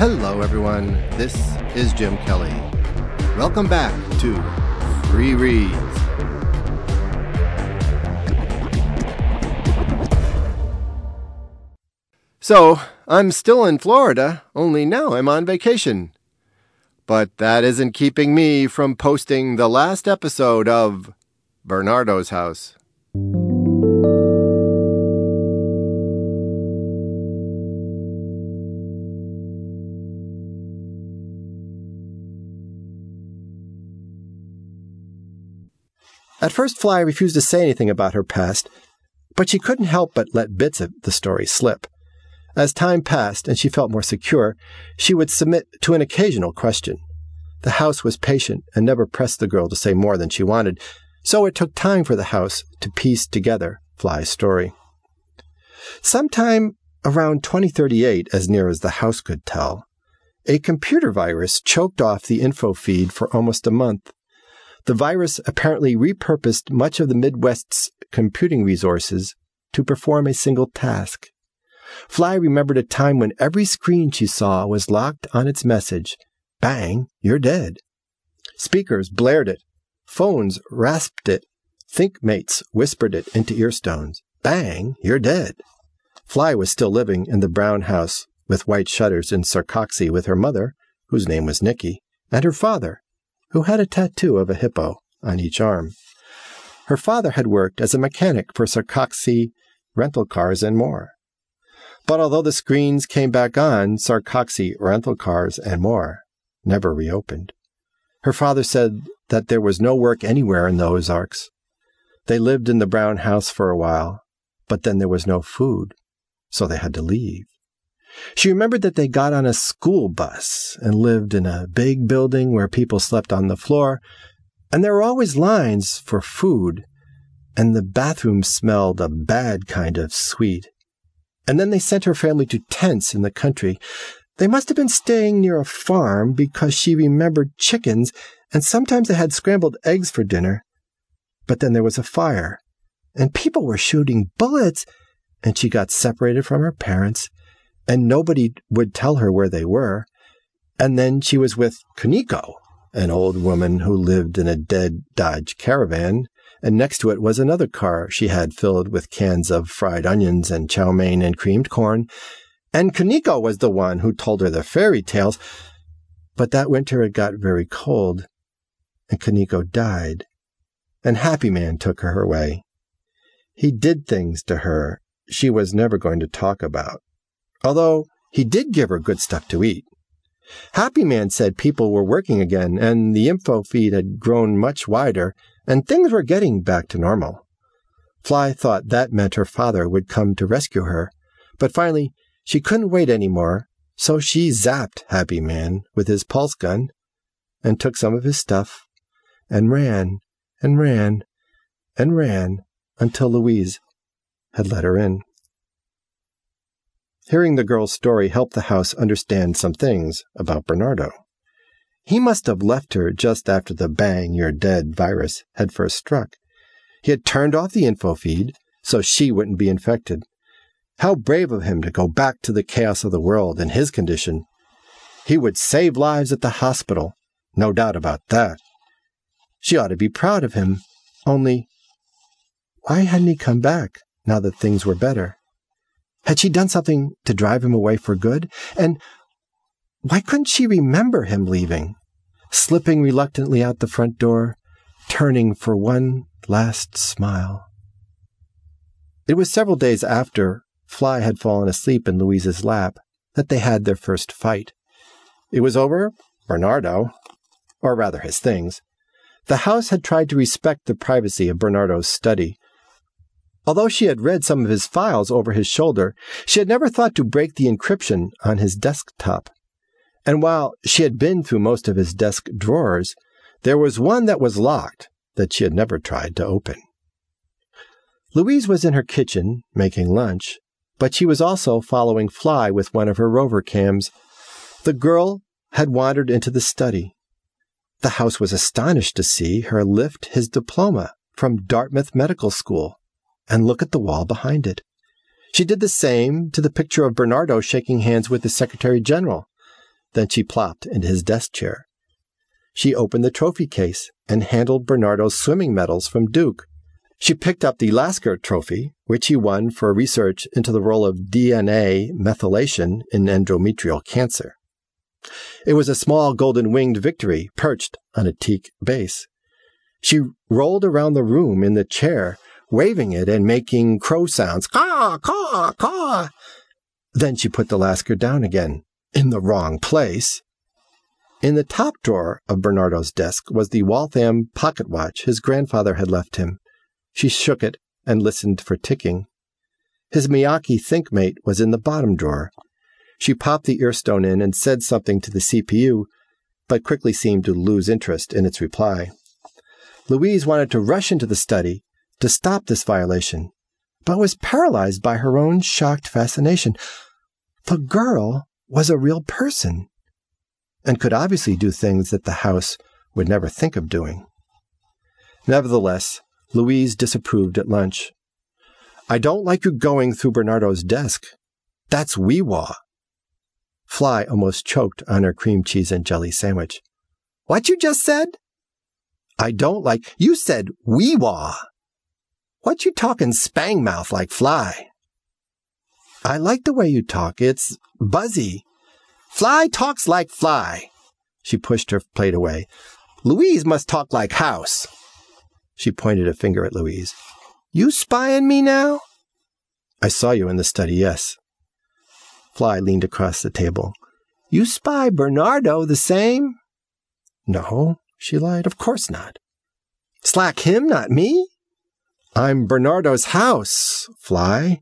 Hello, everyone. This is Jim Kelly. Welcome back to Free Reads. So, I'm still in Florida, only now I'm on vacation. But that isn't keeping me from posting the last episode of Bernardo's House. At first, Fly refused to say anything about her past, but she couldn't help but let bits of the story slip. As time passed and she felt more secure, she would submit to an occasional question. The house was patient and never pressed the girl to say more than she wanted, so it took time for the house to piece together Fly's story. Sometime around 2038, as near as the house could tell, a computer virus choked off the info feed for almost a month. The virus apparently repurposed much of the Midwest's computing resources to perform a single task. Fly remembered a time when every screen she saw was locked on its message Bang, you're dead. Speakers blared it. Phones rasped it. Thinkmates whispered it into earstones. Bang, you're dead. Fly was still living in the brown house with white shutters in Sarcoxie with her mother, whose name was Nikki, and her father, who had a tattoo of a hippo on each arm. Her father had worked as a mechanic for Sarcoxie rental cars and more. But although the screens came back on, Sarcoxie rental cars and more never reopened. Her father said that there was no work anywhere in the Ozarks. They lived in the brown house for a while, but then there was no food, so they had to leave. She remembered that they got on a school bus and lived in a big building where people slept on the floor, and there were always lines for food, and the bathroom smelled a bad kind of sweet. And then they sent her family to tents in the country. They must have been staying near a farm because she remembered chickens, and sometimes they had scrambled eggs for dinner. But then there was a fire, and people were shooting bullets, and she got separated from her parents, and nobody would tell her where they were. And then she was with Kuniko, an old woman who lived in a dead Dodge caravan, and next to it was another car she had filled with cans of fried onions and chow mein and creamed corn. And Kuniko was the one who told her the fairy tales. But that winter it got very cold, and Kuniko died, and Happy Man took her away. He did things to her she was never going to talk about, although he did give her good stuff to eat. Happy Man said people were working again, and the info feed had grown much wider, and things were getting back to normal. Fly thought that meant her father would come to rescue her, but finally she couldn't wait any more, so she zapped Happy Man with his pulse gun and took some of his stuff and ran and ran and ran until Louise had let her in. Hearing the girl's story helped the house understand some things about Bernardo. He must have left her just after the bang, you're dead virus had first struck. He had turned off the info feed so she wouldn't be infected. How brave of him to go back to the chaos of the world in his condition. He would save lives at the hospital, no doubt about that. She ought to be proud of him, only why hadn't he come back now that things were better? Had she done something to drive him away for good? And why couldn't she remember him leaving, slipping reluctantly out the front door, turning for one last smile? It was several days after Fly had fallen asleep in Louise's lap that they had their first fight. It was over Bernardo, or rather his things. The house had tried to respect the privacy of Bernardo's study, Although she had read some of his files over his shoulder, she had never thought to break the encryption on his desktop. And while she had been through most of his desk drawers, there was one that was locked that she had never tried to open. Louise was in her kitchen making lunch, but she was also following Fly with one of her rover cams. The girl had wandered into the study. The house was astonished to see her lift his diploma from Dartmouth Medical School and look at the wall behind it. She did the same to the picture of Bernardo shaking hands with the Secretary General. Then she plopped into his desk chair. She opened the trophy case and handled Bernardo's swimming medals from Duke. She picked up the Lasker Trophy, which he won for research into the role of DNA methylation in endometrial cancer. It was a small golden winged victory perched on a teak base. She rolled around the room in the chair, waving it and making crow sounds. Caw, caw, caw. Then she put the Lasker down again, in the wrong place. In the top drawer of Bernardo's desk was the Waltham pocket watch his grandfather had left him. She shook it and listened for ticking. His Miyake ThinkMate was in the bottom drawer. She popped the earstone in and said something to the CPU, but quickly seemed to lose interest in its reply. Louise wanted to rush into the study to stop this violation, but was paralyzed by her own shocked fascination. The girl was a real person and could obviously do things that the house would never think of doing. Nevertheless, Louise disapproved at lunch. I don't like you going through Bernardo's desk. That's wee-wah. Fly almost choked on her cream cheese and jelly sandwich. What you just said? I don't like, you said wee-wah. What you talking spang mouth like Fly? I like the way you talk. It's buzzy. Fly talks like Fly. She pushed her plate away. Louise must talk like House. She pointed a finger at Louise. You spying me now? I saw you in the study, yes. Fly leaned across the table. You spy Bernardo the same? No, she lied. Of course not. Slack him, not me? I'm Bernardo's house, Fly.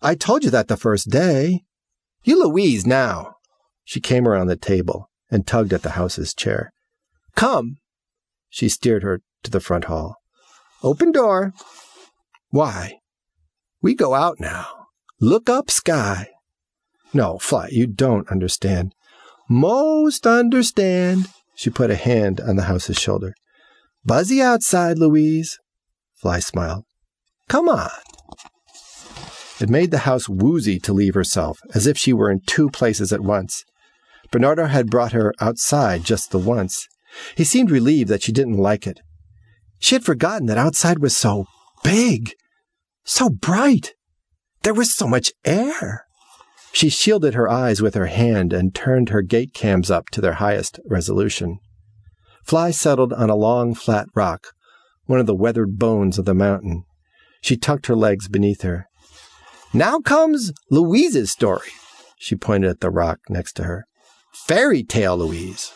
I told you that the first day. You Louise now. She came around the table and tugged at the house's chair. Come. She steered her to the front hall. Open door. Why? We go out now. Look up sky. No, Fly, you don't understand. Most understand. She put a hand on the house's shoulder. Buzzy outside, Louise. Fly smiled. Come on. It made the house woozy to leave herself, as if she were in two places at once. Bernardo had brought her outside just the once. He seemed relieved that she didn't like it. She had forgotten that outside was so big, so bright. There was so much air. She shielded her eyes with her hand and turned her gate cams up to their highest resolution. Fly settled on a long, flat rock, one of the weathered bones of the mountain. She tucked her legs beneath her. Now comes Louise's story. She pointed at the rock next to her. Fairy tale, Louise.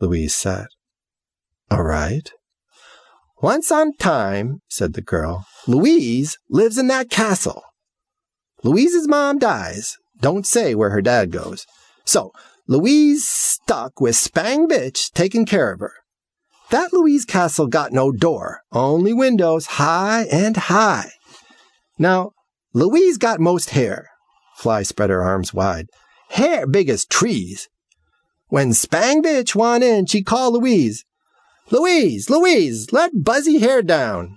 Louise sat. All right. Once on time, said the girl, Louise lives in that castle. Louise's mom dies. Don't say where her dad goes. So, Louise stuck with Spang Bitch taking care of her. That Louise castle got no door, only windows high and high. Now, Louise got most hair. Fly spread her arms wide. Hair big as trees. When Spang Bitch want in, she call Louise. Louise, Louise, let Buzzy hair down.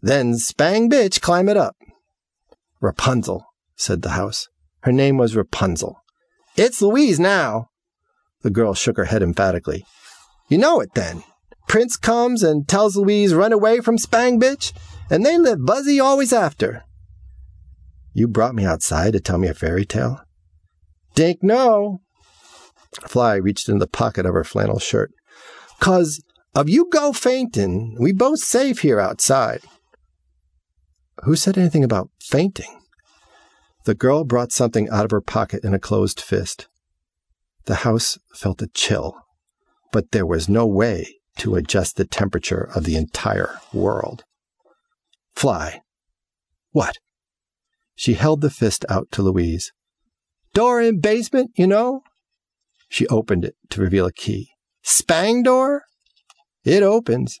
Then Spang Bitch climb it up. Rapunzel, said the house. Her name was Rapunzel. It's Louise now. The girl shook her head emphatically. You know it then. Prince comes and tells Louise run away from Spang Bitch, and they live Buzzy always after. You brought me outside to tell me a fairy tale? Dink no. Fly reached in the pocket of her flannel shirt. Cause of you go fainting, we both safe here outside. Who said anything about fainting? The girl brought something out of her pocket in a closed fist. The house felt a chill, but there was no way to adjust the temperature of the entire world. Fly. What? She held the fist out to Louise. Door in basement, you know? She opened it to reveal a key. Spang door? It opens.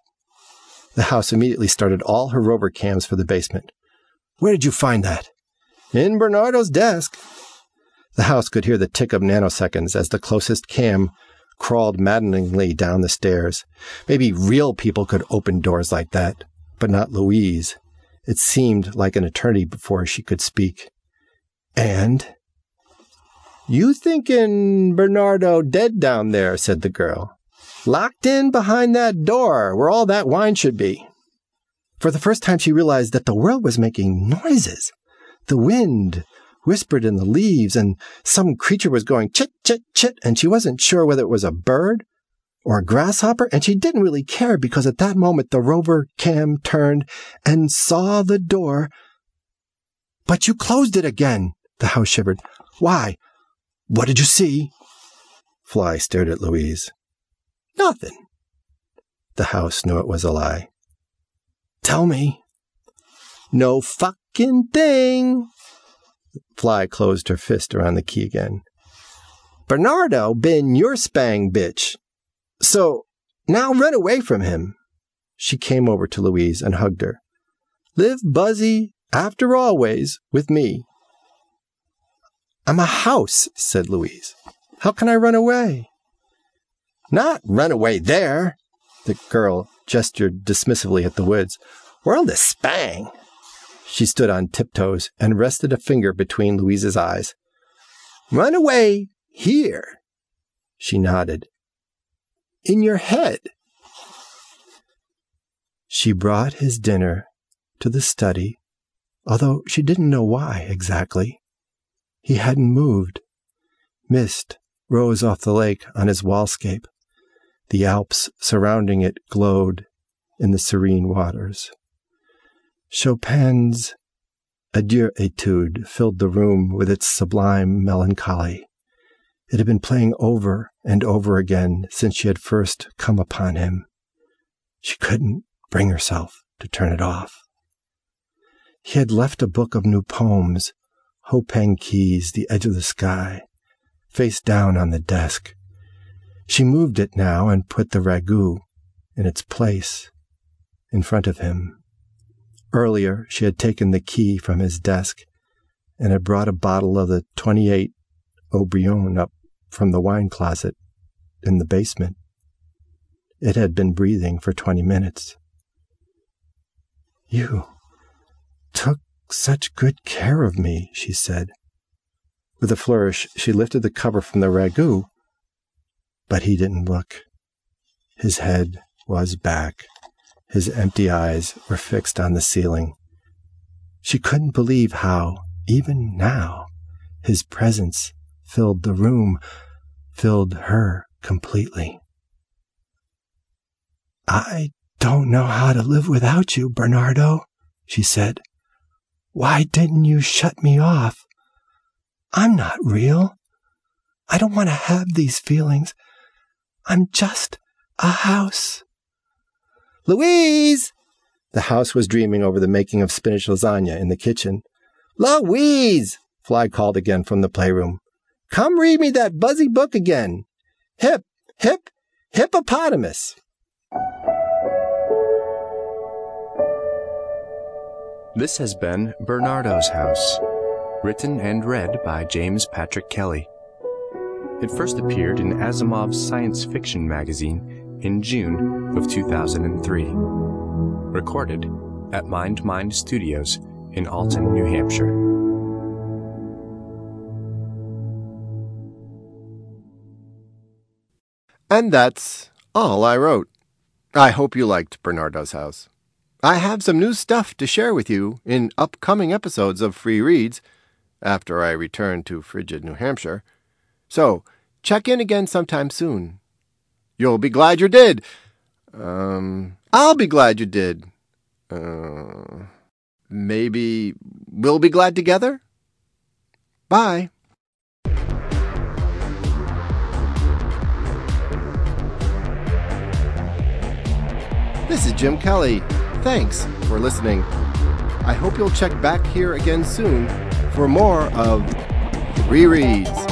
The house immediately started all her rover cams for the basement. Where did you find that? In Bernardo's desk. The house could hear the tick of nanoseconds as the closest cam crawled maddeningly down the stairs. Maybe real people could open doors like that, but not Louise. It seemed like an eternity before she could speak. And? You thinking Bernardo dead down there, said the girl. Locked in behind that door where all that wine should be. For the first time, she realized that the world was making noises. The wind whispered in the leaves, and some creature was going chit, chit, chit, and she wasn't sure whether it was a bird or a grasshopper, and she didn't really care because at that moment the rover cam turned and saw the door. But you closed it again, the house shivered. Why? What did you see? Fly stared at Louise. Nothing. The house knew it was a lie. Tell me. No fucking thing. Fly closed her fist around the key again. Bernardo been your spang bitch. So now run away from him. She came over to Louise and hugged her. Live buzzy after always with me. I'm a house, said Louise. How can I run away? Not run away there. The girl gestured dismissively at the woods. World is spang. She stood on tiptoes and rested a finger between Louise's eyes. Run away here. She nodded. In your head. She brought his dinner to the study, although she didn't know why exactly. He hadn't moved. Mist rose off the lake on his wallscape. The Alps surrounding it glowed in the serene waters. Chopin's Adieu etude filled the room with its sublime melancholy. It had been playing over and over again since she had first come upon him. She couldn't bring herself to turn it off. He had left a book of new poems, Hopeng Keys, The Edge of the Sky, face down on the desk. She moved it now and put the ragout in its place in front of him. Earlier, she had taken the key from his desk and had brought a bottle of the 28 Haut-Brion up from the wine closet in the basement. It had been breathing for 20 minutes. You took such good care of me, she said. With a flourish, she lifted the cover from the ragout, but he didn't look. His head was back. His empty eyes were fixed on the ceiling. She couldn't believe how, even now, his presence filled the room, filled her completely. I don't know how to live without you, Bernardo, she said. Why didn't you shut me off? I'm not real. I don't want to have these feelings. I'm just a house. Louise! The house was dreaming over the making of spinach lasagna in the kitchen. Louise! Fly called again from the playroom. Come read me that buzzy book again. Hip, hip, hippopotamus. This has been Bernardo's House, written and read by James Patrick Kelly. It first appeared in Asimov's science fiction magazine in June of 2003. Recorded at Mind Mind Studios in Alton, New Hampshire. And that's all I wrote. I hope you liked Bernardo's House. I have some new stuff to share with you in upcoming episodes of Free Reads after I return to frigid New Hampshire. So, check in again sometime soon. You'll be glad you did. Um, I'll be glad you did. Uh, maybe we'll be glad together? Bye. This is Jim Kelly. Thanks for listening. I hope you'll check back here again soon for more of Free Reads.